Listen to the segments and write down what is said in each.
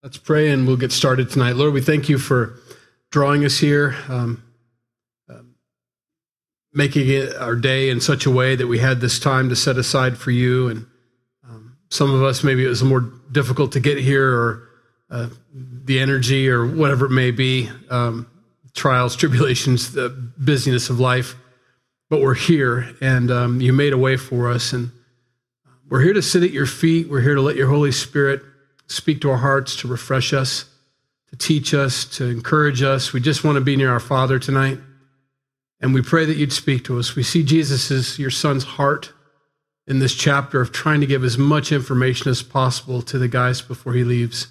Let's pray and we'll get started tonight. Lord, we thank you for drawing us here, um, um, making it our day in such a way that we had this time to set aside for you. And um, some of us, maybe it was more difficult to get here or uh, the energy or whatever it may be um, trials, tribulations, the busyness of life. But we're here and um, you made a way for us. And we're here to sit at your feet. We're here to let your Holy Spirit speak to our hearts, to refresh us, to teach us, to encourage us. We just want to be near our Father tonight. And we pray that you'd speak to us. We see Jesus your son's heart in this chapter of trying to give as much information as possible to the guys before he leaves.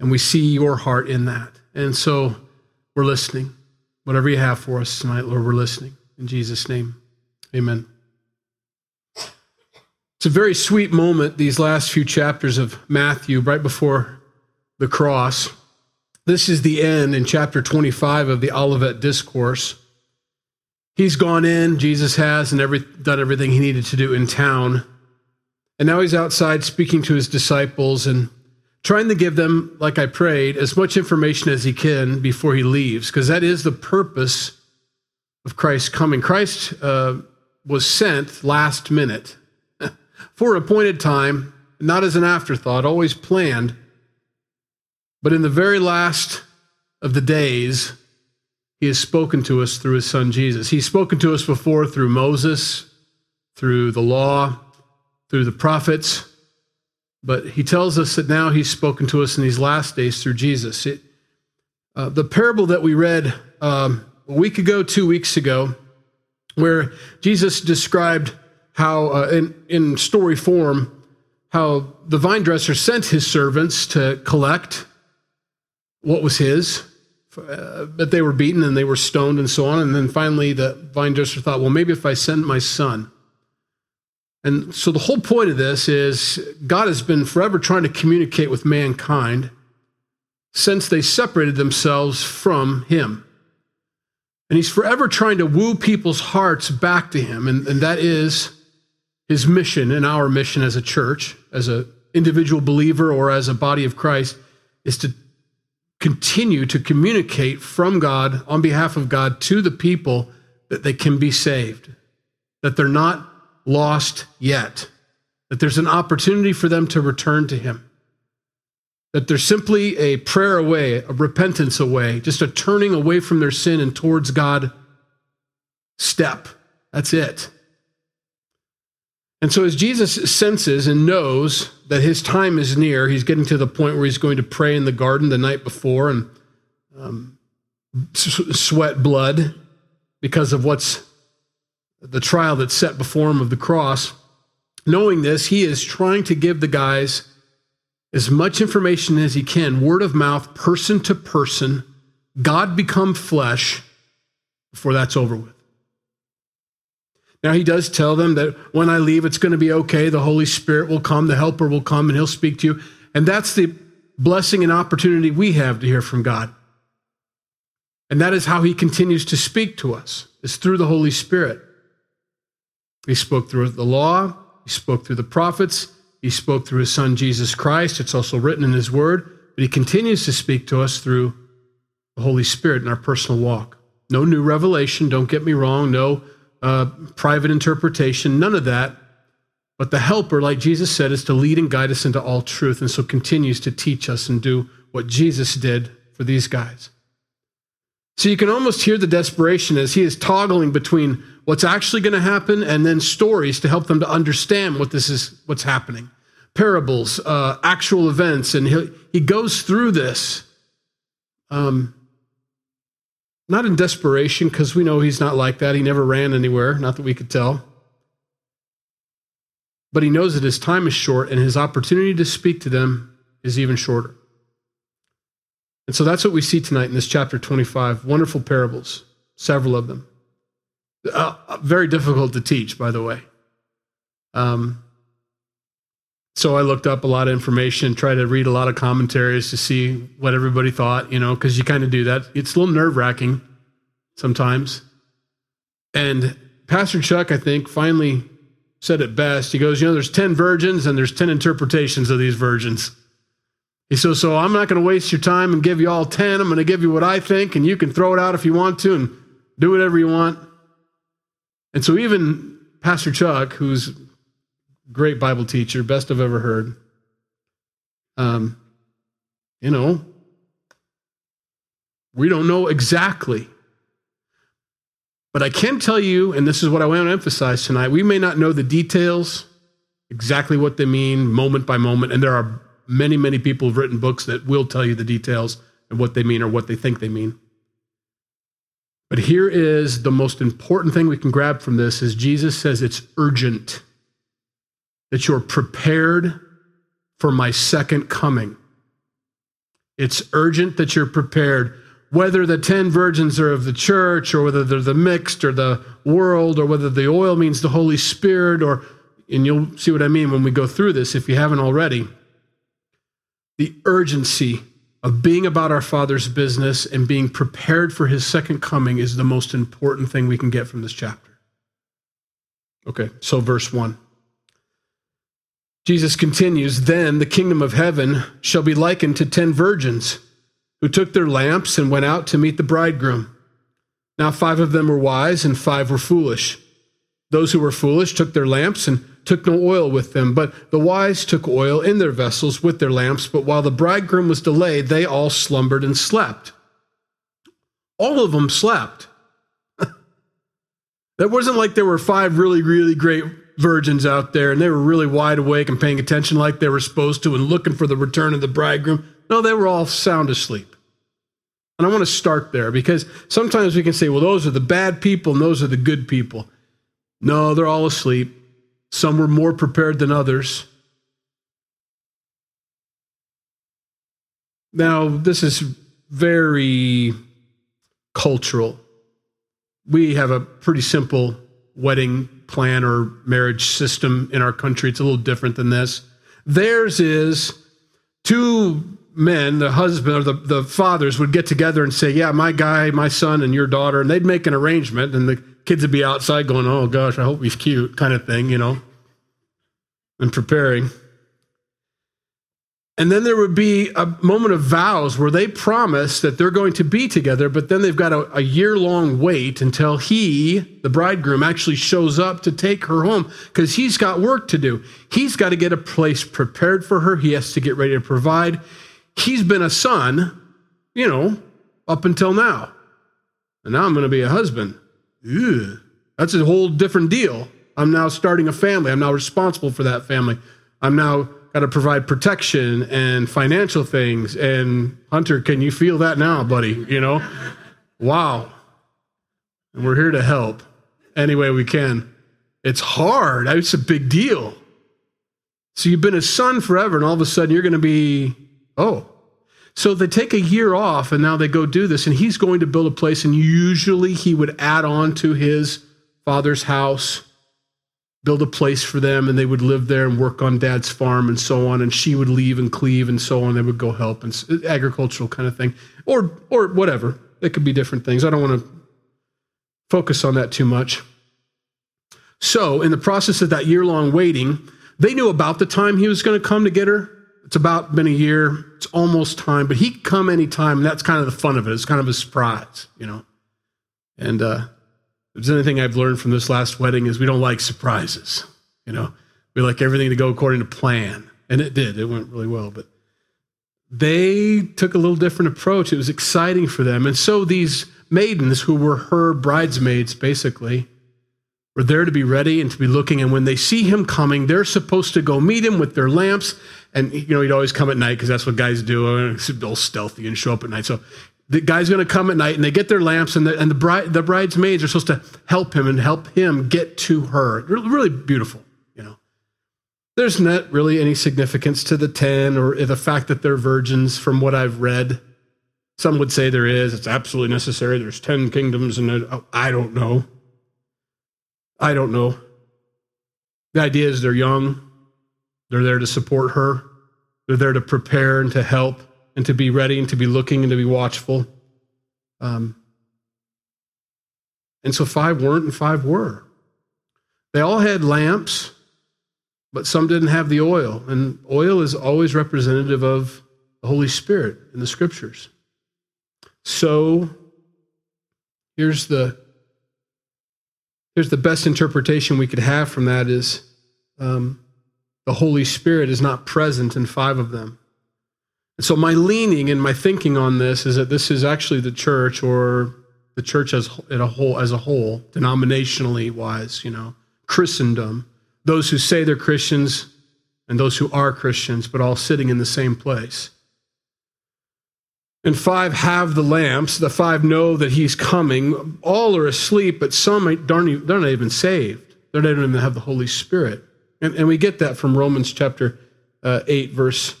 And we see your heart in that. And so we're listening. Whatever you have for us tonight, Lord, we're listening. In Jesus' name, amen. It's a very sweet moment, these last few chapters of Matthew, right before the cross. This is the end in chapter 25 of the Olivet Discourse. He's gone in, Jesus has, and every, done everything he needed to do in town. And now he's outside speaking to his disciples and trying to give them, like I prayed, as much information as he can before he leaves, because that is the purpose of Christ's coming. Christ uh, was sent last minute for appointed time, not as an afterthought, always planned. But in the very last of the days, he has spoken to us through his son Jesus. He's spoken to us before through Moses, through the law, through the prophets. But he tells us that now he's spoken to us in these last days through Jesus. It, uh, the parable that we read um, a week ago, two weeks ago, where Jesus described how, uh, in, in story form, how the vine dresser sent his servants to collect what was his, uh, but they were beaten and they were stoned and so on. And then finally, the vine dresser thought, well, maybe if I send my son. And so the whole point of this is God has been forever trying to communicate with mankind since they separated themselves from him. And he's forever trying to woo people's hearts back to him. And, and that is his mission and our mission as a church, as an individual believer or as a body of Christ, is to continue to communicate from God on behalf of God to the people that they can be saved, that they're not lost yet, that there's an opportunity for them to return to Him, that they're simply a prayer away, a repentance away, just a turning away from their sin and towards God step. That's it. And so, as Jesus senses and knows that his time is near, he's getting to the point where he's going to pray in the garden the night before and um, sweat blood because of what's the trial that's set before him of the cross. Knowing this, he is trying to give the guys as much information as he can, word of mouth, person to person, God become flesh before that's over with. Now, he does tell them that when I leave, it's going to be okay. The Holy Spirit will come, the Helper will come, and he'll speak to you. And that's the blessing and opportunity we have to hear from God. And that is how he continues to speak to us, is through the Holy Spirit. He spoke through the law, he spoke through the prophets, he spoke through his son Jesus Christ. It's also written in his word, but he continues to speak to us through the Holy Spirit in our personal walk. No new revelation, don't get me wrong, no uh, private interpretation, none of that. But the helper, like Jesus said, is to lead and guide us into all truth, and so continues to teach us and do what Jesus did for these guys. So you can almost hear the desperation as he is toggling between what's actually going to happen and then stories to help them to understand what this is, what's happening. Parables, uh, actual events, and he, he goes through this. Um, not in desperation, because we know he's not like that. He never ran anywhere, not that we could tell. But he knows that his time is short and his opportunity to speak to them is even shorter. And so that's what we see tonight in this chapter 25. Wonderful parables, several of them. Uh, very difficult to teach, by the way. Um, so I looked up a lot of information, tried to read a lot of commentaries to see what everybody thought, you know, because you kind of do that. It's a little nerve wracking sometimes. And Pastor Chuck, I think, finally said it best. He goes, You know, there's 10 virgins and there's 10 interpretations of these virgins. He says, So I'm not going to waste your time and give you all 10. I'm going to give you what I think, and you can throw it out if you want to and do whatever you want. And so even Pastor Chuck, who's great Bible teacher, best I've ever heard, um, you know, we don't know exactly. But I can tell you, and this is what I want to emphasize tonight, we may not know the details, exactly what they mean, moment by moment. And there are many, many people who've written books that will tell you the details and what they mean or what they think they mean. But here is the most important thing we can grab from this is Jesus says it's urgent that you're prepared for my second coming. It's urgent that you're prepared whether the 10 virgins are of the church or whether they're the mixed or the world or whether the oil means the Holy Spirit or and you'll see what I mean when we go through this if you haven't already. The urgency of being about our Father's business and being prepared for his second coming is the most important thing we can get from this chapter. Okay, so verse 1. Jesus continues, Then the kingdom of heaven shall be likened to ten virgins who took their lamps and went out to meet the bridegroom. Now, five of them were wise and five were foolish. Those who were foolish took their lamps and took no oil with them, but the wise took oil in their vessels with their lamps. But while the bridegroom was delayed, they all slumbered and slept. All of them slept. that wasn't like there were five really, really great virgins out there and they were really wide awake and paying attention like they were supposed to and looking for the return of the bridegroom. No, they were all sound asleep. And I want to start there because sometimes we can say, well, those are the bad people and those are the good people. No, they're all asleep. Some were more prepared than others. Now, this is very cultural. We have a pretty simple wedding plan or marriage system in our country. It's a little different than this. Theirs is two men, the husband or the, the fathers would get together and say, Yeah, my guy, my son, and your daughter, and they'd make an arrangement, and the kids would be outside going, Oh gosh, I hope he's cute, kind of thing, you know, and preparing. And then there would be a moment of vows where they promise that they're going to be together, but then they've got a, a year long wait until he, the bridegroom, actually shows up to take her home because he's got work to do. He's got to get a place prepared for her, he has to get ready to provide. He's been a son, you know, up until now. And now I'm going to be a husband. Ew, that's a whole different deal. I'm now starting a family. I'm now responsible for that family. I'm now got to provide protection and financial things. And Hunter, can you feel that now, buddy? You know, wow. And we're here to help any way we can. It's hard. It's a big deal. So you've been a son forever, and all of a sudden you're going to be, oh. So they take a year off, and now they go do this, and he's going to build a place, and usually he would add on to his father's house build a place for them and they would live there and work on dad's farm and so on and she would leave and cleave and so on. They would go help and agricultural kind of thing or or whatever. It could be different things. I don't want to focus on that too much. So in the process of that year long waiting they knew about the time he was going to come to get her. It's about been a year. It's almost time but he could come anytime and that's kind of the fun of it. It's kind of a surprise you know? And uh if there's anything I've learned from this last wedding is we don't like surprises. You know, we like everything to go according to plan. And it did. It went really well. But they took a little different approach. It was exciting for them. And so these maidens, who were her bridesmaids, basically, were there to be ready and to be looking. And when they see him coming, they're supposed to go meet him with their lamps. And, you know, he'd always come at night because that's what guys do. All stealthy and show up at night. So the guy's going to come at night and they get their lamps and the, and the, bride, the bridesmaids are supposed to help him and help him get to her. Really beautiful you know. There's not really any significance to the 10 or the fact that they're virgins from what i've read. Some would say there is it's absolutely necessary there's 10 kingdoms and oh, i don't know. I don't know. The idea is they're young they're there to support her they're there to prepare and to help and to be ready and to be looking and to be watchful. Um, and so five weren't and five were. They all had lamps, but some didn't have the oil. And oil is always representative of the Holy Spirit in the scriptures. So here's the here's the best interpretation we could have from that is um, the Holy Spirit is not present in five of them. So my leaning and my thinking on this is that this is actually the church or the church as a whole as a whole, denominationally wise, you know, Christendom, those who say they're Christians and those who are Christians, but all sitting in the same place. And five have the lamps. The five know that he's coming. All are asleep, but some aren't, they're not even saved. They don't even have the Holy Spirit. And, and we get that from Romans chapter uh, 8, verse,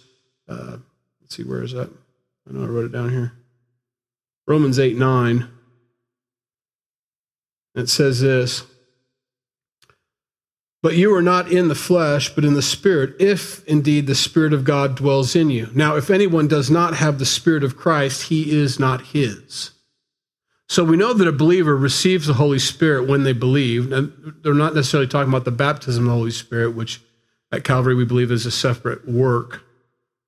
uh, let's see, where is that? I know I wrote it down here. Romans 8, 9. It says this But you are not in the flesh, but in the Spirit, if indeed the Spirit of God dwells in you. Now, if anyone does not have the Spirit of Christ, he is not his. So we know that a believer receives the Holy Spirit when they believe. And they're not necessarily talking about the baptism of the Holy Spirit, which at Calvary we believe is a separate work.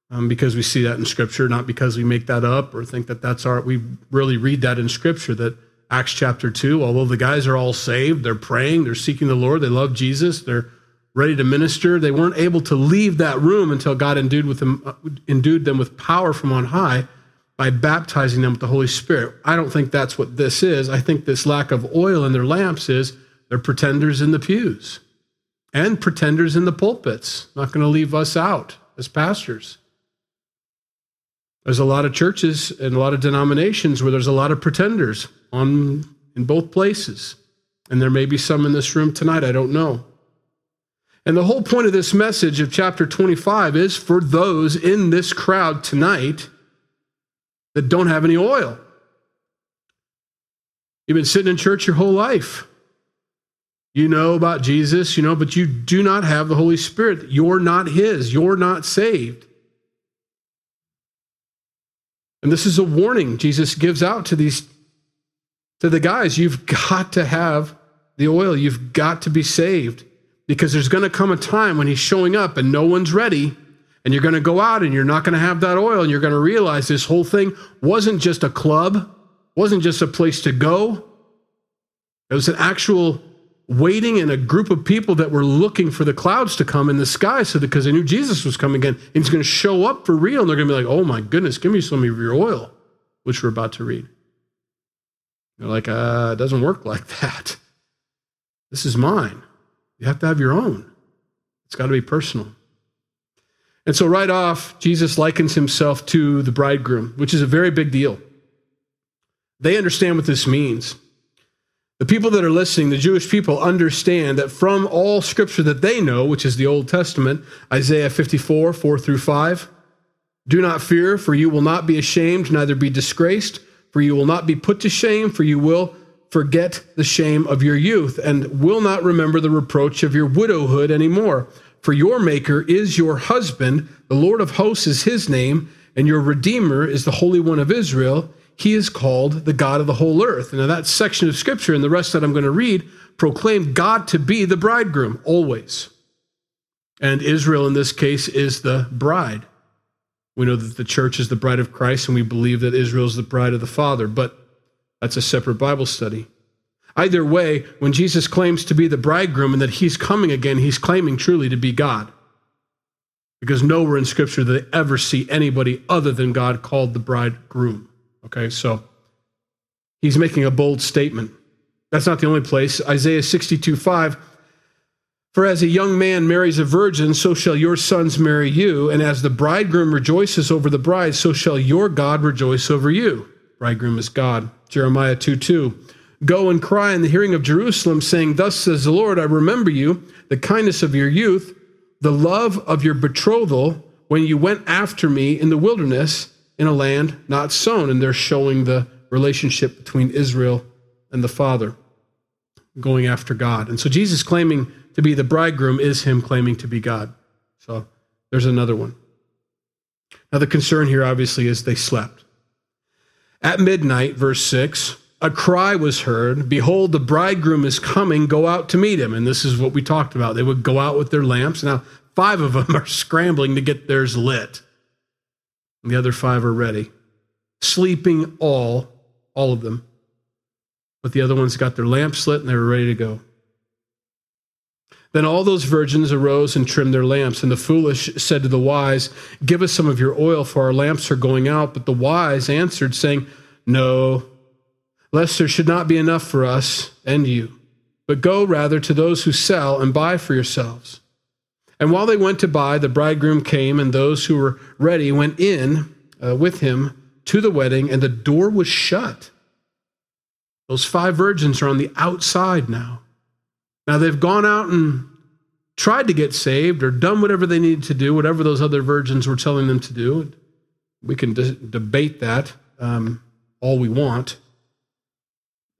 Um, because we see that in Scripture, not because we make that up or think that that's our. We really read that in Scripture that Acts chapter two. Although the guys are all saved, they're praying, they're seeking the Lord, they love Jesus, they're ready to minister. They weren't able to leave that room until God endued with them, uh, endued them with power from on high by baptizing them with the Holy Spirit. I don't think that's what this is. I think this lack of oil in their lamps is they're pretenders in the pews and pretenders in the pulpits. Not going to leave us out as pastors. There's a lot of churches and a lot of denominations where there's a lot of pretenders on in both places. And there may be some in this room tonight, I don't know. And the whole point of this message of chapter 25 is for those in this crowd tonight that don't have any oil. You've been sitting in church your whole life. You know about Jesus, you know, but you do not have the Holy Spirit. You're not His. You're not saved. And this is a warning Jesus gives out to these to the guys. You've got to have the oil. You've got to be saved because there's going to come a time when he's showing up and no one's ready and you're going to go out and you're not going to have that oil and you're going to realize this whole thing wasn't just a club, wasn't just a place to go. It was an actual waiting in a group of people that were looking for the clouds to come in the sky so because they knew Jesus was coming again and he's going to show up for real and they're going to be like, "Oh my goodness, give me some of your oil," which we're about to read. They're like, uh, it doesn't work like that. This is mine. You have to have your own. It's got to be personal. And so, right off, Jesus likens himself to the bridegroom, which is a very big deal. They understand what this means. The people that are listening, the Jewish people, understand that from all scripture that they know, which is the Old Testament, Isaiah 54, 4 through 5, do not fear, for you will not be ashamed, neither be disgraced, for you will not be put to shame, for you will forget the shame of your youth, and will not remember the reproach of your widowhood anymore. For your Maker is your husband, the Lord of hosts is his name, and your Redeemer is the Holy One of Israel. He is called the God of the whole earth. Now, that section of scripture and the rest that I'm going to read proclaim God to be the bridegroom always. And Israel, in this case, is the bride. We know that the church is the bride of Christ, and we believe that Israel is the bride of the Father, but that's a separate Bible study. Either way, when Jesus claims to be the bridegroom and that he's coming again, he's claiming truly to be God. Because nowhere in Scripture do they ever see anybody other than God called the bridegroom. Okay, so he's making a bold statement. That's not the only place. Isaiah 62 5. For as a young man marries a virgin, so shall your sons marry you. And as the bridegroom rejoices over the bride, so shall your God rejoice over you. Bridegroom is God. Jeremiah 2 2. Go and cry in the hearing of Jerusalem, saying, Thus says the Lord, I remember you, the kindness of your youth, the love of your betrothal, when you went after me in the wilderness in a land not sown. And they're showing the relationship between Israel and the Father, going after God. And so Jesus claiming to be the bridegroom is him claiming to be God. So there's another one. Now, the concern here obviously is they slept. At midnight, verse 6, a cry was heard Behold, the bridegroom is coming, go out to meet him. And this is what we talked about. They would go out with their lamps. Now, five of them are scrambling to get theirs lit. The other five are ready, sleeping all, all of them. But the other ones got their lamps lit and they were ready to go. Then all those virgins arose and trimmed their lamps. And the foolish said to the wise, Give us some of your oil, for our lamps are going out. But the wise answered, saying, No, lest there should not be enough for us and you. But go rather to those who sell and buy for yourselves. And while they went to buy, the bridegroom came, and those who were ready went in uh, with him to the wedding, and the door was shut. Those five virgins are on the outside now. Now they've gone out and tried to get saved or done whatever they needed to do, whatever those other virgins were telling them to do. We can de- debate that um, all we want,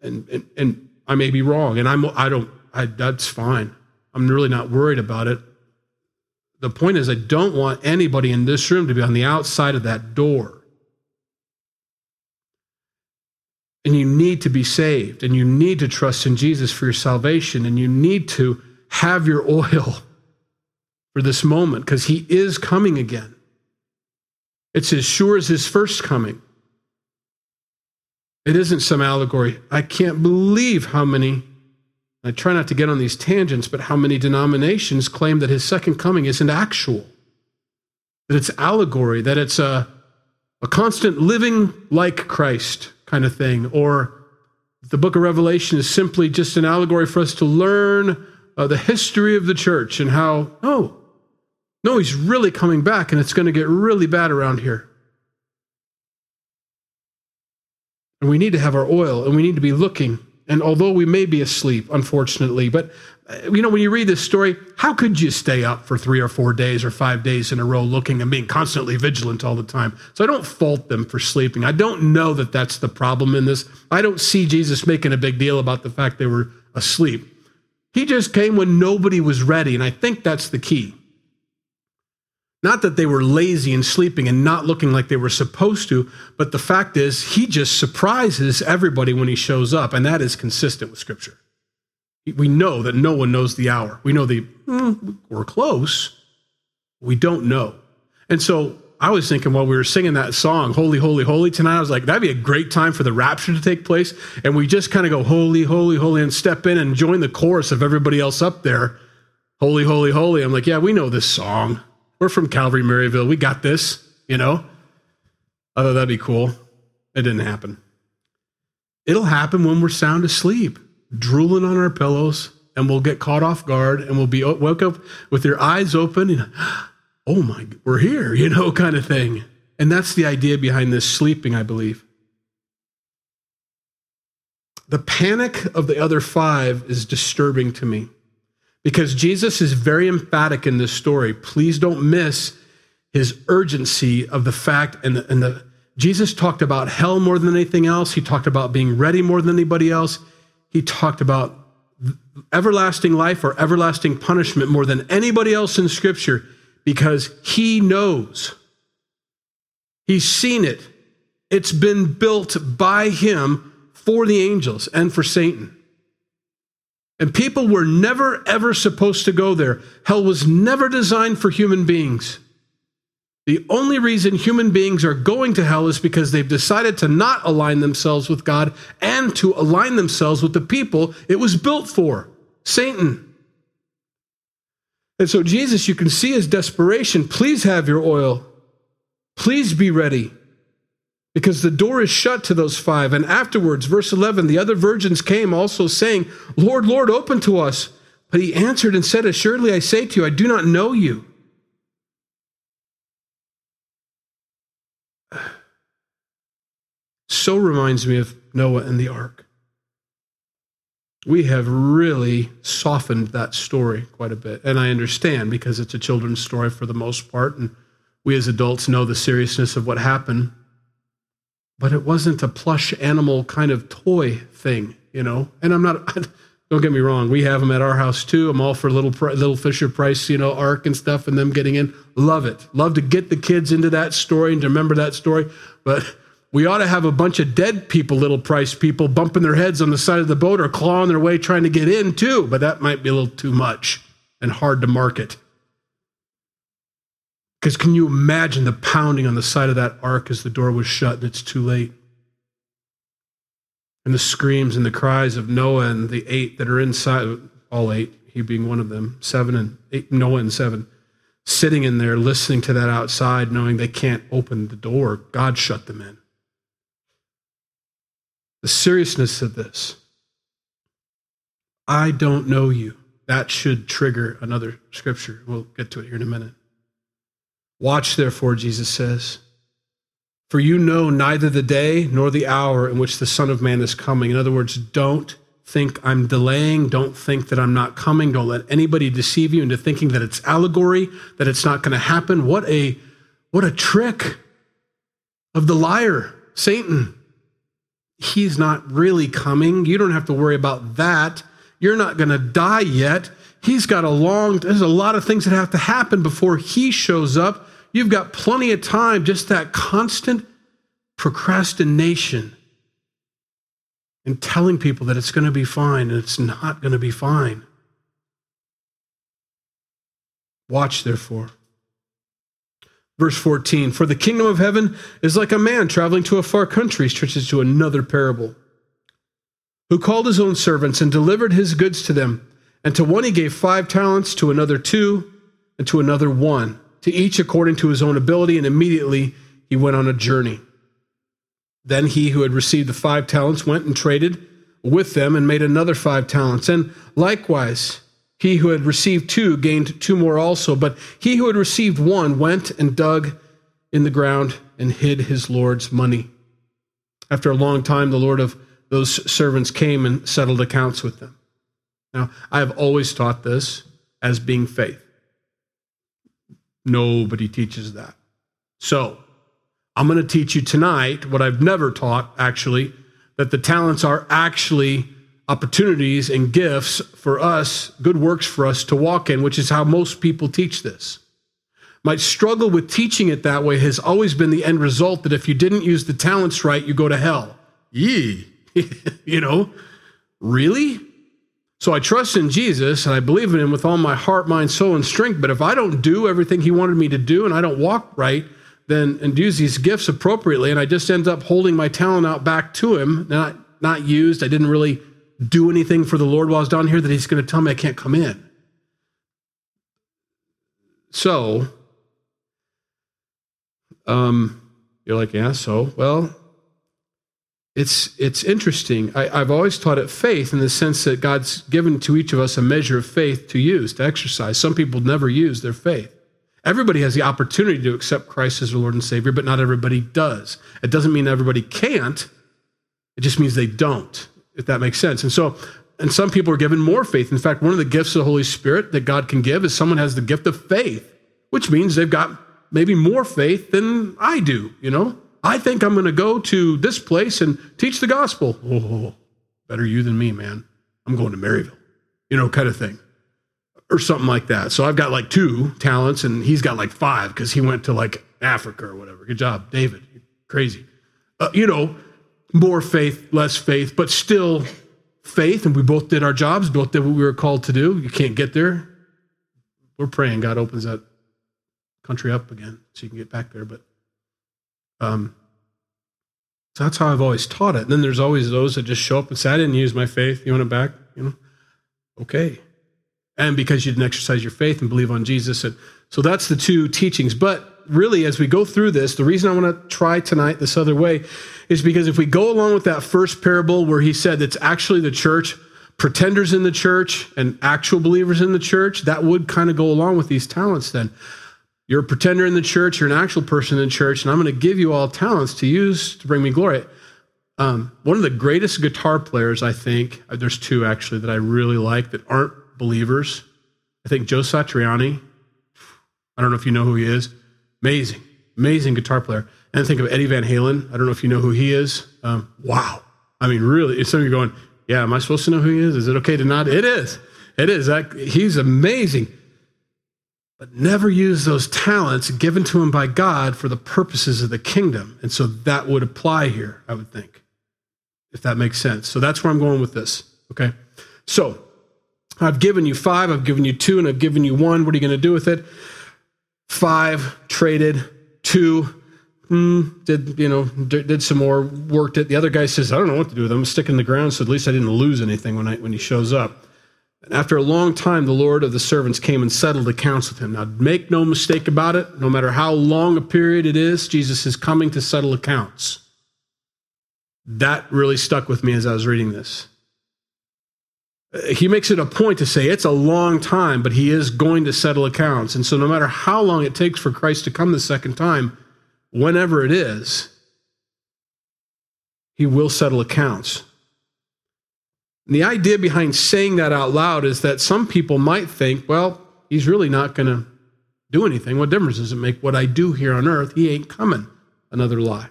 and, and and I may be wrong, and I'm I don't I, that's fine. I'm really not worried about it the point is, I don't want anybody in this room to be on the outside of that door. And you need to be saved, and you need to trust in Jesus for your salvation, and you need to have your oil for this moment because he is coming again. It's as sure as his first coming. It isn't some allegory. I can't believe how many I try not to get on these tangents, but how many denominations claim that his second coming isn't actual, that it's allegory, that it's a, a constant living like Christ kind of thing, or the book of Revelation is simply just an allegory for us to learn uh, the history of the church and how, oh, no, he's really coming back and it's going to get really bad around here. And we need to have our oil and we need to be looking and although we may be asleep, unfortunately, but uh, you know, when you read this story, how could you stay up for three or four days or five days in a row looking and being constantly vigilant all the time? So I don't fault them for sleeping. I don't know that that's the problem in this. I don't see Jesus making a big deal about the fact they were asleep. He just came when nobody was ready. And I think that's the key. Not that they were lazy and sleeping and not looking like they were supposed to, but the fact is, he just surprises everybody when he shows up, and that is consistent with Scripture. We know that no one knows the hour. We know the, mm, we're close. We don't know. And so I was thinking while we were singing that song, Holy, Holy, Holy, tonight, I was like, that'd be a great time for the rapture to take place. And we just kind of go, Holy, Holy, Holy, and step in and join the chorus of everybody else up there. Holy, Holy, Holy. I'm like, yeah, we know this song. We're from Calvary, Maryville. We got this, you know? I thought that'd be cool. It didn't happen. It'll happen when we're sound asleep, drooling on our pillows, and we'll get caught off guard and we'll be woke up with your eyes open and, oh my, we're here, you know, kind of thing. And that's the idea behind this sleeping, I believe. The panic of the other five is disturbing to me. Because Jesus is very emphatic in this story. Please don't miss his urgency of the fact and the, and the Jesus talked about hell more than anything else. He talked about being ready more than anybody else. He talked about everlasting life or everlasting punishment more than anybody else in Scripture because he knows. He's seen it. It's been built by him for the angels and for Satan. And people were never, ever supposed to go there. Hell was never designed for human beings. The only reason human beings are going to hell is because they've decided to not align themselves with God and to align themselves with the people it was built for Satan. And so, Jesus, you can see his desperation. Please have your oil. Please be ready because the door is shut to those five. And afterwards, verse 11, the other virgins came also saying, Lord, Lord, open to us. But he answered and said, Assuredly I say to you, I do not know you. So reminds me of Noah and the ark. We have really softened that story quite a bit. And I understand because it's a children's story for the most part. And we as adults know the seriousness of what happened but it wasn't a plush animal kind of toy thing, you know. And I'm not. Don't get me wrong. We have them at our house too. I'm all for little little Fisher Price, you know, ark and stuff, and them getting in. Love it. Love to get the kids into that story and to remember that story. But we ought to have a bunch of dead people, little price people, bumping their heads on the side of the boat or clawing their way trying to get in too. But that might be a little too much and hard to market. Because can you imagine the pounding on the side of that ark as the door was shut and it's too late? And the screams and the cries of Noah and the eight that are inside, all eight, he being one of them, seven and eight, Noah and seven, sitting in there listening to that outside, knowing they can't open the door. God shut them in. The seriousness of this. I don't know you. That should trigger another scripture. We'll get to it here in a minute. Watch, therefore, Jesus says, for you know neither the day nor the hour in which the Son of Man is coming. In other words, don't think I'm delaying. Don't think that I'm not coming. Don't let anybody deceive you into thinking that it's allegory, that it's not going to happen. What a, what a trick of the liar, Satan. He's not really coming. You don't have to worry about that. You're not going to die yet. He's got a long, there's a lot of things that have to happen before he shows up. You've got plenty of time, just that constant procrastination and telling people that it's going to be fine and it's not going to be fine. Watch, therefore. Verse 14 For the kingdom of heaven is like a man traveling to a far country, stretches to another parable, who called his own servants and delivered his goods to them. And to one he gave five talents, to another two, and to another one, to each according to his own ability. And immediately he went on a journey. Then he who had received the five talents went and traded with them and made another five talents. And likewise, he who had received two gained two more also. But he who had received one went and dug in the ground and hid his Lord's money. After a long time, the Lord of those servants came and settled accounts with them. Now, I have always taught this as being faith. Nobody teaches that. So, I'm going to teach you tonight what I've never taught, actually, that the talents are actually opportunities and gifts for us, good works for us to walk in, which is how most people teach this. My struggle with teaching it that way has always been the end result that if you didn't use the talents right, you go to hell. Yee. you know, really? So I trust in Jesus and I believe in him with all my heart, mind, soul, and strength. But if I don't do everything he wanted me to do and I don't walk right, then and use these gifts appropriately, and I just end up holding my talent out back to him, not not used. I didn't really do anything for the Lord while I was down here that He's going to tell me I can't come in. So, um, you're like, yeah. So, well, it's it's interesting. I, I've always taught it faith in the sense that God's given to each of us a measure of faith to use to exercise. Some people never use their faith. Everybody has the opportunity to accept Christ as their Lord and Savior, but not everybody does. It doesn't mean everybody can't, it just means they don't, if that makes sense. And so, and some people are given more faith. In fact, one of the gifts of the Holy Spirit that God can give is someone has the gift of faith, which means they've got maybe more faith than I do, you know? I think I'm going to go to this place and teach the gospel. Oh, better you than me, man. I'm going to Maryville, you know, kind of thing or something like that. So I've got like two talents and he's got like five because he went to like Africa or whatever. Good job, David. Crazy. Uh, you know, more faith, less faith, but still faith. And we both did our jobs, both did what we were called to do. You can't get there. We're praying God opens that country up again so you can get back there. But um, so that's how I've always taught it. And then there's always those that just show up and say, I didn't use my faith. You want it back? You know? Okay and because you didn't exercise your faith and believe on Jesus. And so that's the two teachings. But really, as we go through this, the reason I want to try tonight this other way is because if we go along with that first parable where he said it's actually the church, pretenders in the church, and actual believers in the church, that would kind of go along with these talents then. You're a pretender in the church, you're an actual person in the church, and I'm going to give you all talents to use to bring me glory. Um, one of the greatest guitar players, I think, there's two actually that I really like that aren't believers. I think Joe Satriani, I don't know if you know who he is, amazing, amazing guitar player. And think of Eddie Van Halen. I don't know if you know who he is. Um, wow. I mean, really, some of you are going, yeah, am I supposed to know who he is? Is it okay to nod? It is. It is. He's amazing. But never use those talents given to him by God for the purposes of the kingdom. And so that would apply here, I would think, if that makes sense. So that's where I'm going with this. Okay. So I've given you five, I've given you two, and I've given you one. What are you going to do with it? five traded, two mm, did you know did, some more, worked it. The other guy says, I don't know what to do with them. I'm sticking in the ground, so at least I didn't lose anything when I when he shows up. After a long time, the Lord of the servants came and settled accounts with him. Now, make no mistake about it. No matter how long a period it is, Jesus is coming to settle accounts. That really stuck with me as I was reading this he makes it a point to say it's a long time, but he is going to settle accounts. And so, no matter how long it takes for Christ to come the second time, whenever it is, he will settle accounts. And the idea behind saying that out loud is that some people might think, well, he's really not going to do anything. What difference does it make what I do here on earth? He ain't coming. Another lie.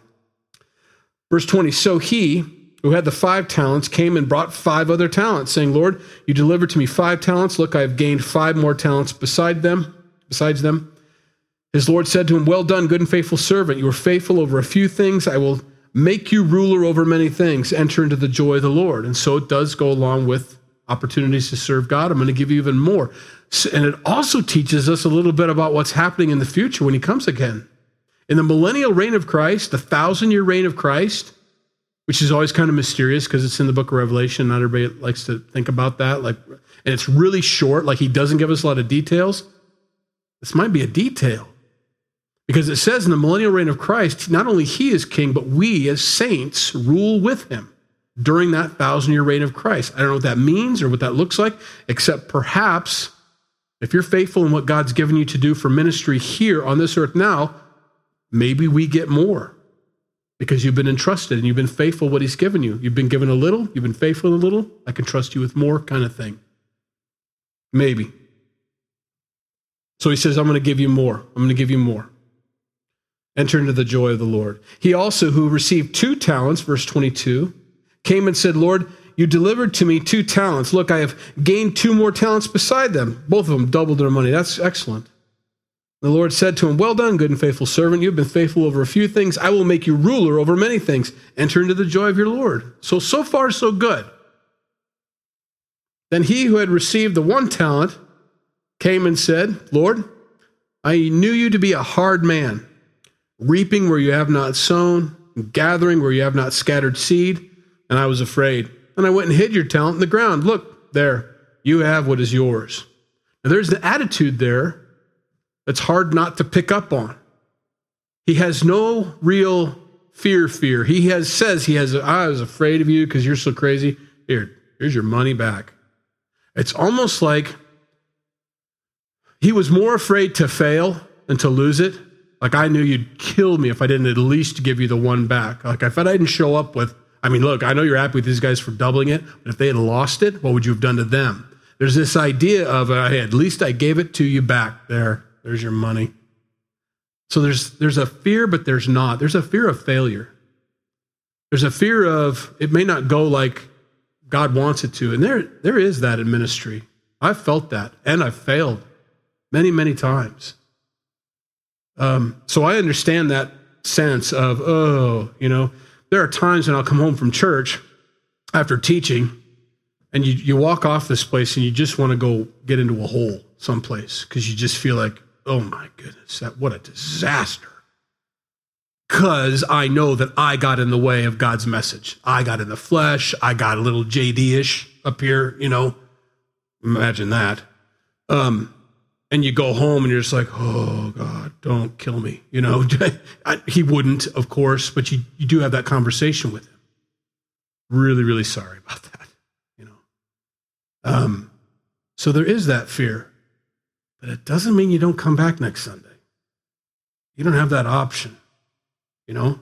Verse 20 So he, who had the five talents, came and brought five other talents, saying, Lord, you delivered to me five talents. Look, I have gained five more talents beside them, besides them. His Lord said to him, Well done, good and faithful servant. You were faithful over a few things. I will make you ruler over many things. Enter into the joy of the Lord. And so it does go along with opportunities to serve God. I'm going to give you even more. And it also teaches us a little bit about what's happening in the future when he comes again. In the millennial reign of Christ, the thousand year reign of Christ, which is always kind of mysterious because it's in the book of Revelation. Not everybody likes to think about that. Like, and it's really short. Like he doesn't give us a lot of details. This might be a detail because it says in the millennial reign of Christ, not only he is king, but we as saints rule with him during that thousand year reign of Christ. I don't know what that means or what that looks like, except perhaps if you're faithful in what God's given you to do for ministry here on this earth now, maybe we get more because you've been entrusted and you've been faithful what he's given you. You've been given a little, you've been faithful a little, I can trust you with more kind of thing. Maybe. So he says, I'm going to give you more. I'm going to give you more. Enter into the joy of the Lord. He also, who received two talents, verse 22, came and said, Lord, you delivered to me two talents. Look, I have gained two more talents beside them. Both of them doubled their money. That's excellent. The Lord said to him, Well done, good and faithful servant. You have been faithful over a few things. I will make you ruler over many things. Enter into the joy of your Lord. So, so far, so good. Then he who had received the one talent came and said, Lord, I knew you to be a hard man, reaping where you have not sown, gathering where you have not scattered seed, and I was afraid. And I went and hid your talent in the ground. Look, there, you have what is yours. Now, there's the attitude there that's hard not to pick up on. He has no real fear fear. He has says he has I was afraid of you because you're so crazy. Here, here's your money back. It's almost like he was more afraid to fail than to lose it. Like I knew you'd kill me if I didn't at least give you the one back. Like if I didn't show up with, I mean, look, I know you're happy with these guys for doubling it, but if they had lost it, what would you have done to them? There's this idea of, uh, hey, at least I gave it to you back there. There's your money. So there's, there's a fear, but there's not. There's a fear of failure. There's a fear of it may not go like God wants it to. And there, there is that in ministry. I've felt that, and I've failed many, many times. Um, so I understand that sense of, oh, you know, there are times when I'll come home from church after teaching, and you, you walk off this place and you just want to go get into a hole someplace because you just feel like oh my goodness, that what a disaster. Because I know that I got in the way of God's message. I got in the flesh. I got a little JD ish up here, you know. Imagine that. Um, and you go home and you're just like, oh God, don't kill me. You know, he wouldn't, of course, but you, you do have that conversation with him. Really, really sorry about that. You know. Um, so there is that fear. But it doesn't mean you don't come back next Sunday. You don't have that option. You know,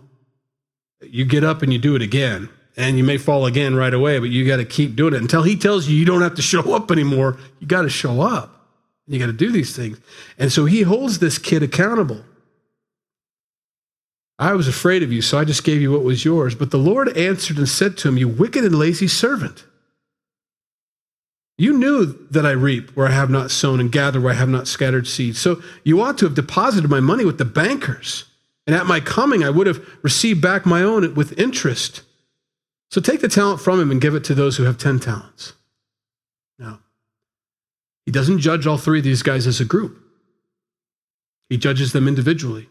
you get up and you do it again, and you may fall again right away, but you got to keep doing it until he tells you you don't have to show up anymore. You got to show up. You got to do these things. And so he holds this kid accountable. I was afraid of you, so I just gave you what was yours. But the Lord answered and said to him, You wicked and lazy servant. You knew that I reap where I have not sown and gather where I have not scattered seed. So you ought to have deposited my money with the bankers. And at my coming, I would have received back my own with interest. So take the talent from him and give it to those who have 10 talents. Now, he doesn't judge all three of these guys as a group. He judges them individually.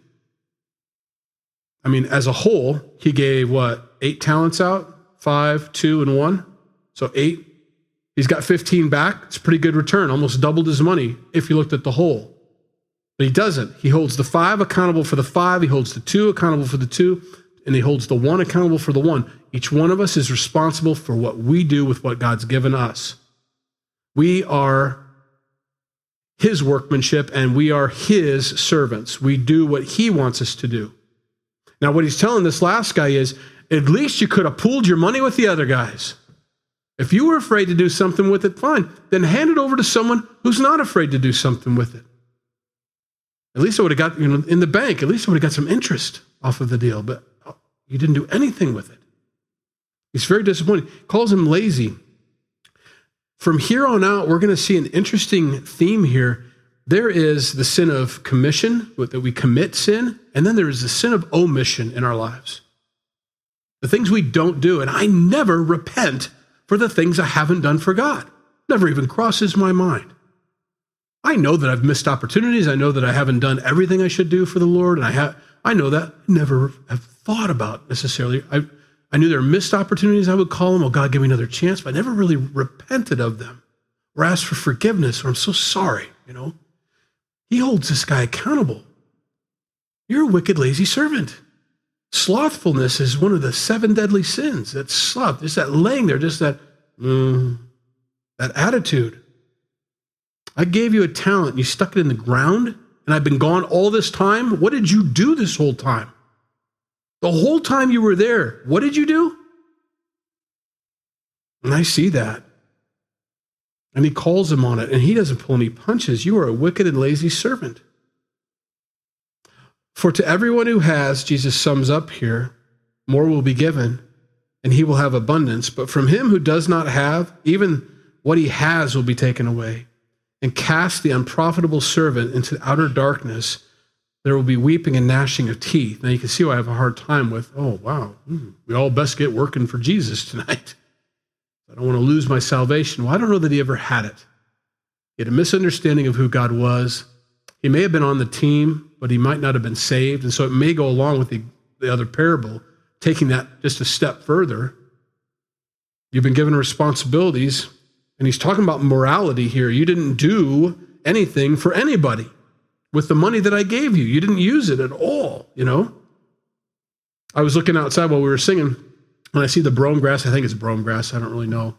I mean, as a whole, he gave what, eight talents out? Five, two, and one? So eight. He's got 15 back. It's a pretty good return, almost doubled his money if you looked at the whole. But he doesn't. He holds the five accountable for the five, he holds the two accountable for the two, and he holds the one accountable for the one. Each one of us is responsible for what we do with what God's given us. We are his workmanship and we are his servants. We do what he wants us to do. Now, what he's telling this last guy is at least you could have pooled your money with the other guys. If you were afraid to do something with it, fine. Then hand it over to someone who's not afraid to do something with it. At least I would have got, you know, in the bank, at least I would have got some interest off of the deal, but you didn't do anything with it. He's very disappointed. Calls him lazy. From here on out, we're going to see an interesting theme here there is the sin of commission, that we commit sin, and then there is the sin of omission in our lives. The things we don't do. And I never repent for the things I haven't done for God. Never even crosses my mind. I know that I've missed opportunities. I know that I haven't done everything I should do for the Lord. And I have I know that. Never have thought about necessarily. I, I knew there were missed opportunities, I would call them. Oh, God, give me another chance. But I never really repented of them or asked for forgiveness or I'm so sorry, you know. He holds this guy accountable. You're a wicked, lazy servant. Slothfulness is one of the seven deadly sins. That sloth, just that laying there, just that, mm, that attitude. I gave you a talent, you stuck it in the ground, and I've been gone all this time. What did you do this whole time? The whole time you were there, what did you do? And I see that. And he calls him on it, and he doesn't pull any punches. You are a wicked and lazy servant. For to everyone who has, Jesus sums up here, more will be given, and he will have abundance. But from him who does not have, even what he has will be taken away. And cast the unprofitable servant into outer darkness. There will be weeping and gnashing of teeth. Now you can see why I have a hard time with, oh, wow, hmm, we all best get working for Jesus tonight. I don't want to lose my salvation. Well, I don't know that he ever had it. He had a misunderstanding of who God was. He may have been on the team, but he might not have been saved. And so it may go along with the, the other parable, taking that just a step further. You've been given responsibilities, and he's talking about morality here. You didn't do anything for anybody with the money that I gave you. You didn't use it at all, you know? I was looking outside while we were singing and I see the brome grass, I think it's brome grass. I don't really know.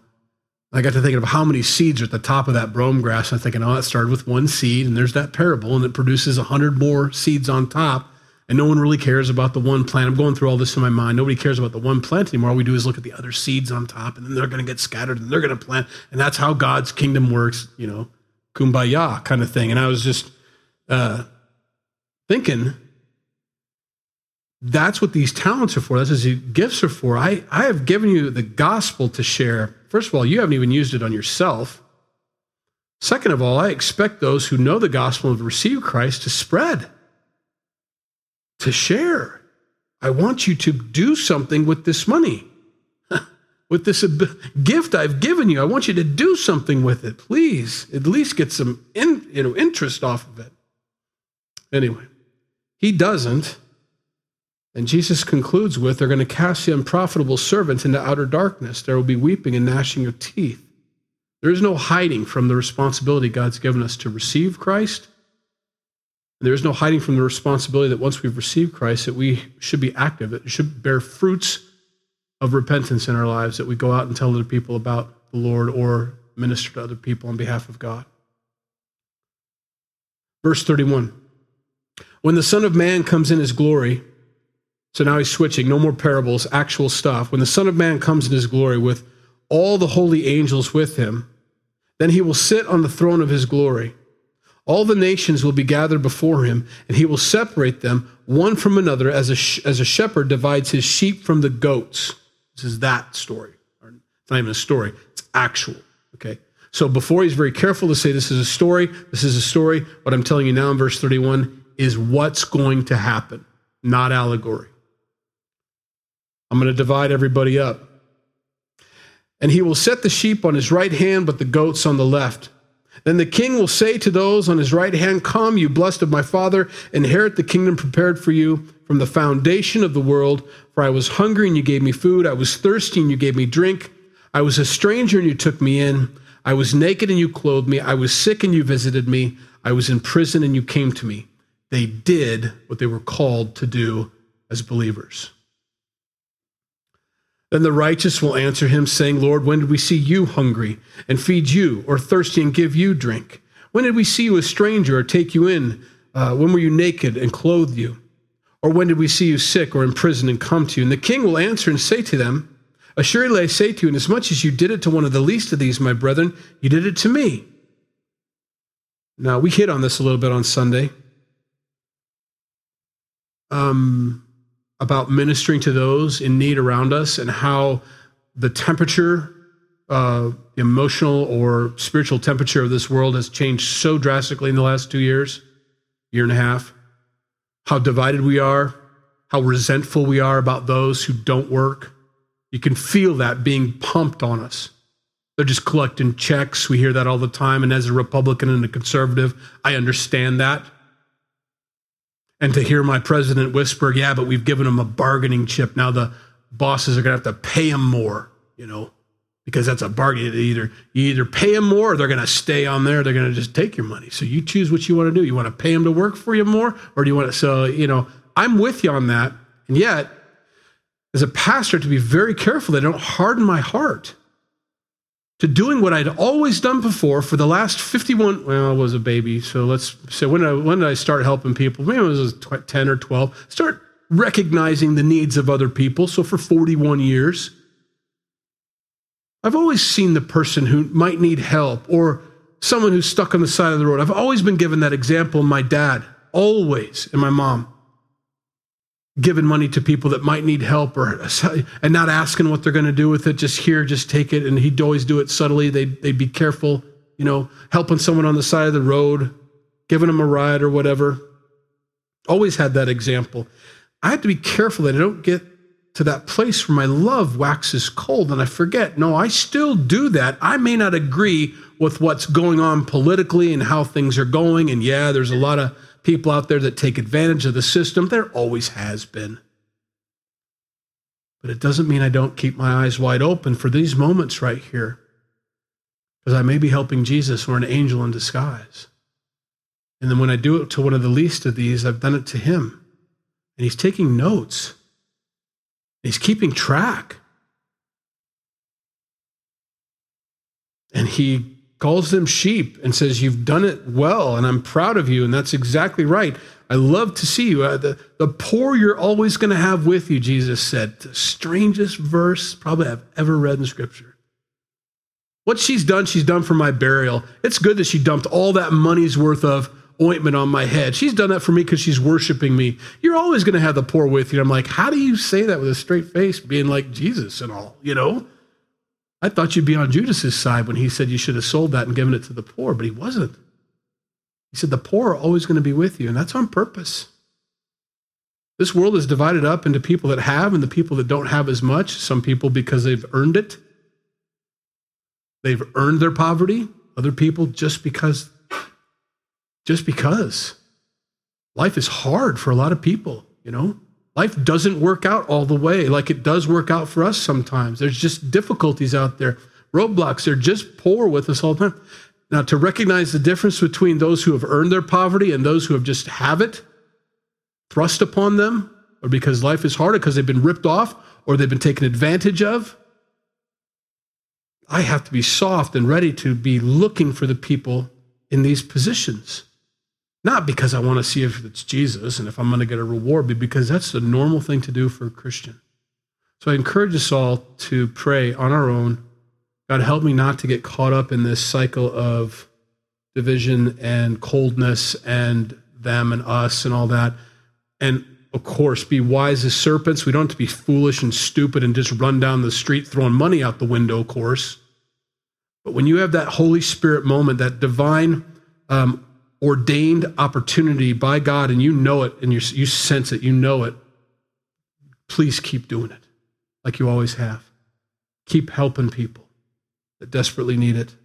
I got to thinking of how many seeds are at the top of that brome grass. I'm thinking, oh, it started with one seed, and there's that parable, and it produces a hundred more seeds on top. And no one really cares about the one plant. I'm going through all this in my mind. Nobody cares about the one plant anymore. All we do is look at the other seeds on top, and then they're going to get scattered, and they're going to plant. And that's how God's kingdom works, you know, kumbaya kind of thing. And I was just uh, thinking, that's what these talents are for. That's what these gifts are for. I, I have given you the gospel to share. First of all, you haven't even used it on yourself. Second of all, I expect those who know the gospel and received Christ to spread, to share. I want you to do something with this money, with this gift I've given you. I want you to do something with it. Please, at least get some in, you know, interest off of it. Anyway, he doesn't. And Jesus concludes with, They're going to cast the unprofitable servant into outer darkness. There will be weeping and gnashing of teeth. There is no hiding from the responsibility God's given us to receive Christ. And there is no hiding from the responsibility that once we've received Christ, that we should be active. It should bear fruits of repentance in our lives, that we go out and tell other people about the Lord or minister to other people on behalf of God. Verse 31 When the Son of Man comes in his glory, so now he's switching, no more parables, actual stuff. When the Son of Man comes in his glory with all the holy angels with him, then he will sit on the throne of his glory. All the nations will be gathered before him, and he will separate them one from another as a, as a shepherd divides his sheep from the goats. This is that story. It's not even a story, it's actual. Okay. So before he's very careful to say this is a story, this is a story. What I'm telling you now in verse 31 is what's going to happen, not allegory. I'm going to divide everybody up. And he will set the sheep on his right hand, but the goats on the left. Then the king will say to those on his right hand, Come, you blessed of my father, inherit the kingdom prepared for you from the foundation of the world. For I was hungry and you gave me food. I was thirsty and you gave me drink. I was a stranger and you took me in. I was naked and you clothed me. I was sick and you visited me. I was in prison and you came to me. They did what they were called to do as believers. Then the righteous will answer him, saying, Lord, when did we see you hungry and feed you, or thirsty and give you drink? When did we see you a stranger or take you in? Uh, when were you naked and clothed you? Or when did we see you sick or in prison and come to you? And the king will answer and say to them, Assuredly I say to you, inasmuch as you did it to one of the least of these, my brethren, you did it to me. Now, we hit on this a little bit on Sunday. Um, about ministering to those in need around us and how the temperature, uh, emotional or spiritual temperature of this world has changed so drastically in the last two years, year and a half. How divided we are, how resentful we are about those who don't work. You can feel that being pumped on us. They're just collecting checks. We hear that all the time. And as a Republican and a conservative, I understand that. And to hear my president whisper, yeah, but we've given them a bargaining chip. Now the bosses are going to have to pay them more, you know, because that's a bargain. Either you either pay them more or they're going to stay on there. They're going to just take your money. So you choose what you want to do. You want to pay them to work for you more or do you want to? So, you know, I'm with you on that. And yet, as a pastor, to be very careful that I don't harden my heart to doing what I'd always done before for the last 51, well, I was a baby. So let's say when, I, when did I start helping people? Maybe it was 10 or 12. Start recognizing the needs of other people. So for 41 years, I've always seen the person who might need help or someone who's stuck on the side of the road. I've always been given that example. My dad, always, and my mom giving money to people that might need help or and not asking what they're going to do with it just here just take it. And he'd always do it subtly. They'd, they'd be careful you know helping someone on the side of the road giving them a ride or whatever. Always had that example. I have to be careful that i don't get to that place where my love waxes cold and i forget. No i still do that. I may not agree with what's going on politically and how things are going. And yeah there's a lot of people out there that take advantage of the system. There always has been. But it doesn't mean I don't keep my eyes wide open for these moments right here. Because I may be helping Jesus or an angel in disguise. And then when I do it to one of the least of these, I've done it to him. And he's taking notes, he's keeping track. And he calls them sheep and says, You've done it well, and I'm proud of you. And that's exactly right. I love to see you. Uh, the, the poor you're always going to have with you, Jesus said. The strangest verse probably I've ever read in Scripture. What she's done, she's done for my burial. It's good that she dumped all that money's worth of ointment on my head. She's done that for me because she's worshiping me. You're always going to have the poor with you. I'm like, how do you say that with a straight face, being like Jesus and all, you know? I thought you'd be on Judas's side when he said you should have sold that and given it to the poor, but he wasn't. He said the poor are always going to be with you, and that's on purpose. This world is divided up into people that have and the people that don't have as much. Some people because they've earned it. They've earned their poverty. Other people just because just because. Life is hard for a lot of people, you know? Life doesn't work out all the way like it does work out for us sometimes. There's just difficulties out there, roadblocks. They're just poor with us all the time. Now, to recognize the difference between those who have earned their poverty and those who have just have it thrust upon them, or because life is harder because they've been ripped off or they've been taken advantage of, I have to be soft and ready to be looking for the people in these positions. Not because I want to see if it's Jesus and if I'm going to get a reward, but because that's the normal thing to do for a Christian. So I encourage us all to pray on our own. God, help me not to get caught up in this cycle of division and coldness and them and us and all that. And of course, be wise as serpents. We don't have to be foolish and stupid and just run down the street throwing money out the window, of course. But when you have that Holy Spirit moment, that divine um, ordained opportunity by God and you know it and you, you sense it, you know it, please keep doing it like you always have. Keep helping people that desperately need it.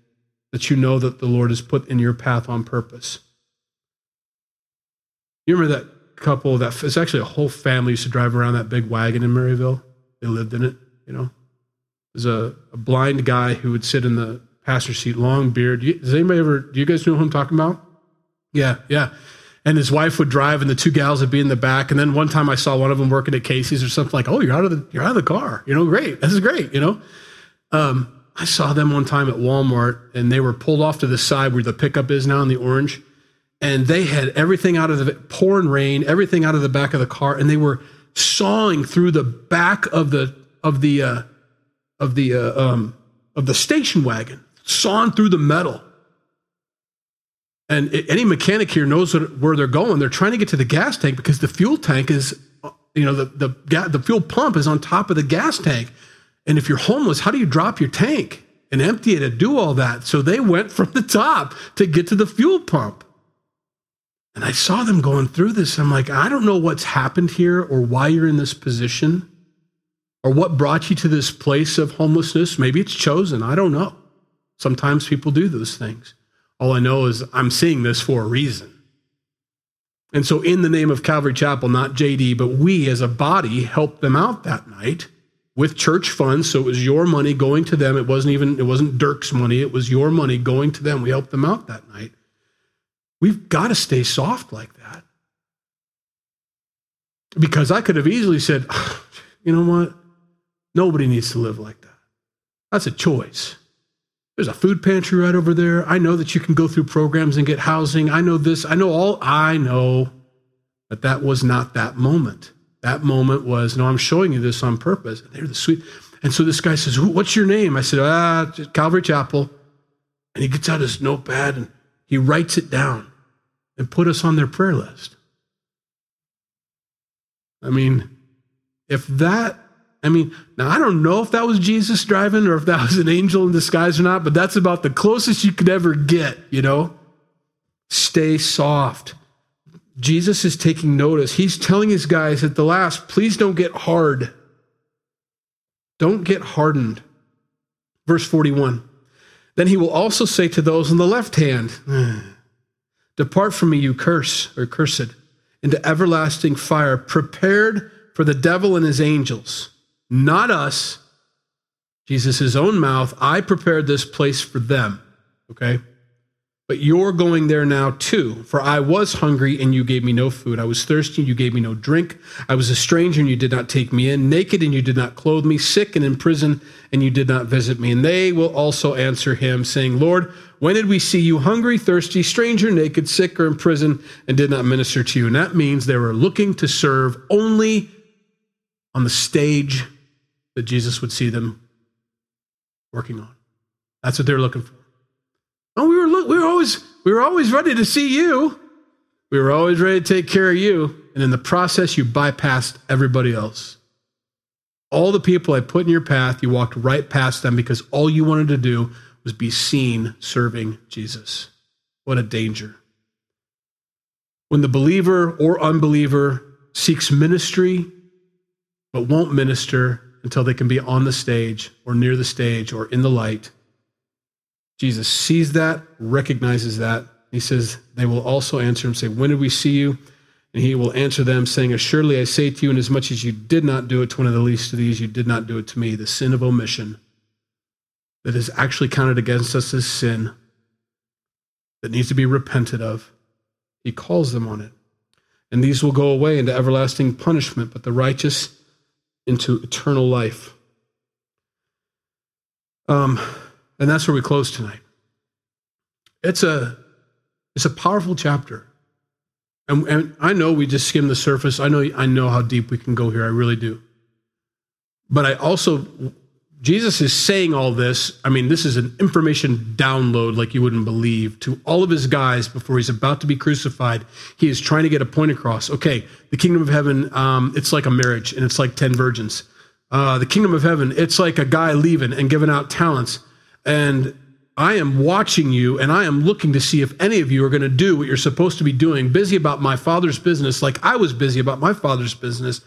that you know that the Lord has put in your path on purpose. You remember that couple that it's actually a whole family used to drive around that big wagon in Maryville? They lived in it, you know. There's a, a blind guy who would sit in the passenger seat, long beard. Does anybody ever, do you guys know who I'm talking about? Yeah, yeah. And his wife would drive, and the two gals would be in the back. And then one time I saw one of them working at Casey's or something like, "Oh, you're out of the you're out of the car." You know, great. This is great. You know, um, I saw them one time at Walmart, and they were pulled off to the side where the pickup is now in the orange, and they had everything out of the pouring rain, everything out of the back of the car, and they were sawing through the back of the of the uh, of the uh, um, of the station wagon, sawing through the metal. And any mechanic here knows where they're going. They're trying to get to the gas tank because the fuel tank is, uh, you know, the the the fuel pump is on top of the gas tank. And if you're homeless, how do you drop your tank and empty it and do all that? So they went from the top to get to the fuel pump. And I saw them going through this. I'm like, I don't know what's happened here or why you're in this position or what brought you to this place of homelessness. Maybe it's chosen. I don't know. Sometimes people do those things. All I know is I'm seeing this for a reason. And so, in the name of Calvary Chapel, not JD, but we as a body helped them out that night with church funds. So it was your money going to them. It wasn't even, it wasn't Dirk's money. It was your money going to them. We helped them out that night. We've got to stay soft like that. Because I could have easily said, you know what? Nobody needs to live like that. That's a choice. There's a food pantry right over there. I know that you can go through programs and get housing. I know this. I know all. I know. But that was not that moment. That moment was, no, I'm showing you this on purpose. And they're the sweet. And so this guy says, What's your name? I said, Ah, Calvary Chapel. And he gets out his notepad and he writes it down and put us on their prayer list. I mean, if that, I mean, now I don't know if that was Jesus driving or if that was an angel in disguise or not, but that's about the closest you could ever get, you know? Stay soft. Jesus is taking notice. He's telling his guys at the last, please don't get hard. Don't get hardened. Verse 41. Then he will also say to those on the left hand, Depart from me, you curse or cursed, into everlasting fire, prepared for the devil and his angels. Not us. Jesus' own mouth. I prepared this place for them. Okay? But you're going there now too. For I was hungry and you gave me no food. I was thirsty and you gave me no drink. I was a stranger and you did not take me in. Naked and you did not clothe me. Sick and in prison and you did not visit me. And they will also answer him, saying, Lord, when did we see you hungry, thirsty, stranger, naked, sick, or in prison and did not minister to you? And that means they were looking to serve only on the stage that Jesus would see them working on. That's what they're looking for. Oh, we were we were always we were always ready to see you. We were always ready to take care of you, and in the process, you bypassed everybody else. All the people I put in your path, you walked right past them because all you wanted to do was be seen serving Jesus. What a danger. When the believer or unbeliever seeks ministry but won't minister until they can be on the stage or near the stage or in the light, Jesus sees that, recognizes that. He says, They will also answer him, say, When did we see you? And he will answer them, saying, Assuredly I say to you, inasmuch as you did not do it to one of the least of these, you did not do it to me. The sin of omission that is actually counted against us as sin, that needs to be repented of, he calls them on it. And these will go away into everlasting punishment, but the righteous into eternal life. Um, and that's where we close tonight. It's a, it's a powerful chapter. And, and I know we just skimmed the surface. I know, I know how deep we can go here. I really do. But I also, Jesus is saying all this. I mean, this is an information download like you wouldn't believe to all of his guys before he's about to be crucified. He is trying to get a point across. Okay, the kingdom of heaven, um, it's like a marriage and it's like 10 virgins. Uh, the kingdom of heaven, it's like a guy leaving and giving out talents. And I am watching you and I am looking to see if any of you are going to do what you're supposed to be doing, busy about my father's business, like I was busy about my father's business.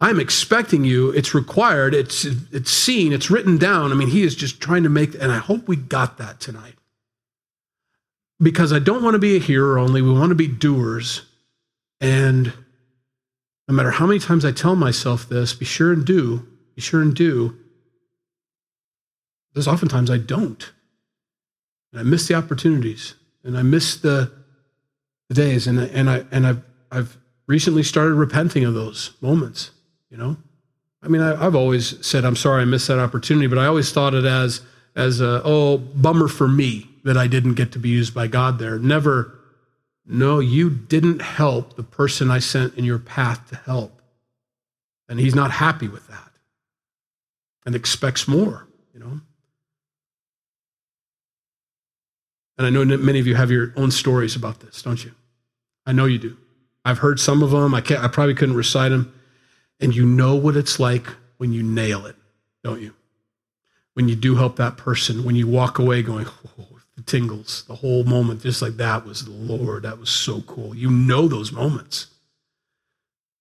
I'm expecting you. It's required. It's it's seen. It's written down. I mean, he is just trying to make, and I hope we got that tonight. because I don't want to be a hearer only. We want to be doers. And no matter how many times I tell myself this, be sure and do, be sure and do, there's oftentimes I don't. And I miss the opportunities and I miss the, the days. And, and, I, and I've, I've recently started repenting of those moments, you know? I mean, I, have always said, I'm sorry I missed that opportunity, but I always thought it as, as a, oh, bummer for me that I didn't get to be used by God there. Never, no, you didn't help the person I sent in your path to help. And he's not happy with that and expects more, you know? And I know many of you have your own stories about this, don't you? I know you do. I've heard some of them. I, can't, I probably couldn't recite them. And you know what it's like when you nail it, don't you? When you do help that person, when you walk away going, oh, the tingles, the whole moment, just like that was the Lord. That was so cool. You know those moments.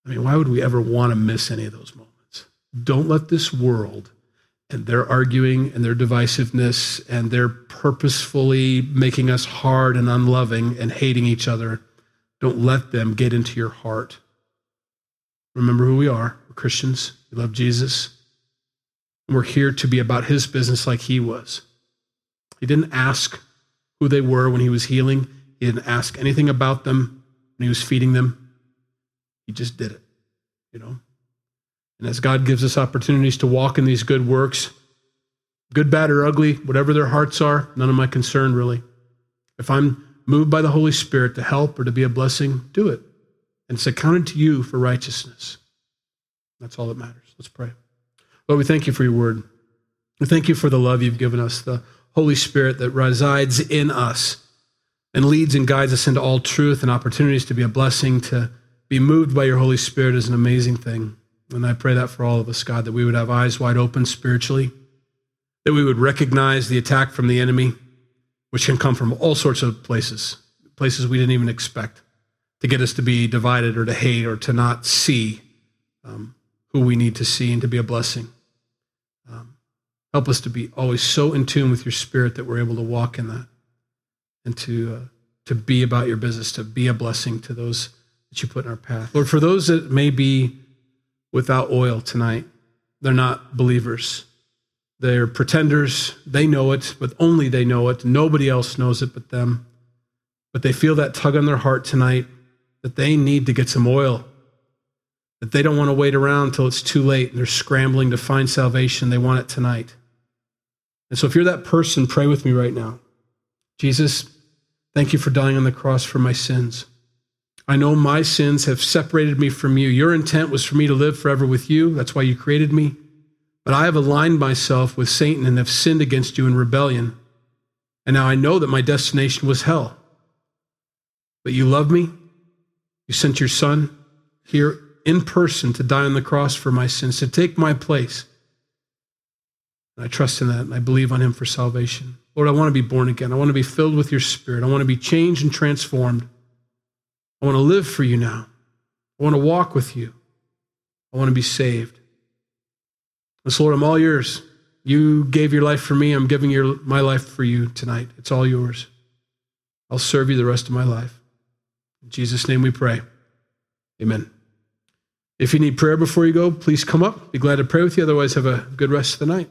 I mean, why would we ever want to miss any of those moments? Don't let this world and their arguing and their divisiveness and their purposefully making us hard and unloving and hating each other, don't let them get into your heart. Remember who we are. We're Christians. We love Jesus. We're here to be about his business like he was. He didn't ask who they were when he was healing, he didn't ask anything about them when he was feeding them. He just did it, you know? And as God gives us opportunities to walk in these good works, good, bad, or ugly, whatever their hearts are, none of my concern really. If I'm moved by the Holy Spirit to help or to be a blessing, do it. And it's accounted to you for righteousness. That's all that matters. Let's pray. Lord, we thank you for your word. We thank you for the love you've given us, the Holy Spirit that resides in us and leads and guides us into all truth and opportunities to be a blessing, to be moved by your Holy Spirit is an amazing thing. And I pray that for all of us, God, that we would have eyes wide open spiritually, that we would recognize the attack from the enemy, which can come from all sorts of places, places we didn't even expect, to get us to be divided or to hate or to not see um, who we need to see and to be a blessing. Um, help us to be always so in tune with your spirit that we're able to walk in that and to, uh, to be about your business, to be a blessing to those that you put in our path. Lord, for those that may be without oil tonight. They're not believers. They're pretenders. They know it, but only they know it. Nobody else knows it but them. But they feel that tug on their heart tonight that they need to get some oil, that they don't want to wait around until it's too late and they're scrambling to find salvation. They want it tonight. And so if you're that person, pray with me right now. Jesus, thank you for dying on the cross for my sins. I know my sins have separated me from you. Your intent was for me to live forever with you. That's why you created me. But I have aligned myself with Satan and have sinned against you in rebellion. And now I know that my destination was hell. But you love me. You sent your son here in person to die on the cross for my sins, to take my place. And I trust in that and I believe on him for salvation. Lord, I want to be born again. I want to be filled with your spirit. I want to be changed and transformed. I want to live for you now. I want to walk with you. I want to be saved. And so, Lord, I'm all yours. You gave your life for me. I'm giving your, my life for you tonight. It's all yours. I'll serve you the rest of my life. In Jesus' name we pray. Amen. If you need prayer before you go, please come up. Be glad to pray with you. Otherwise, have a good rest of the night.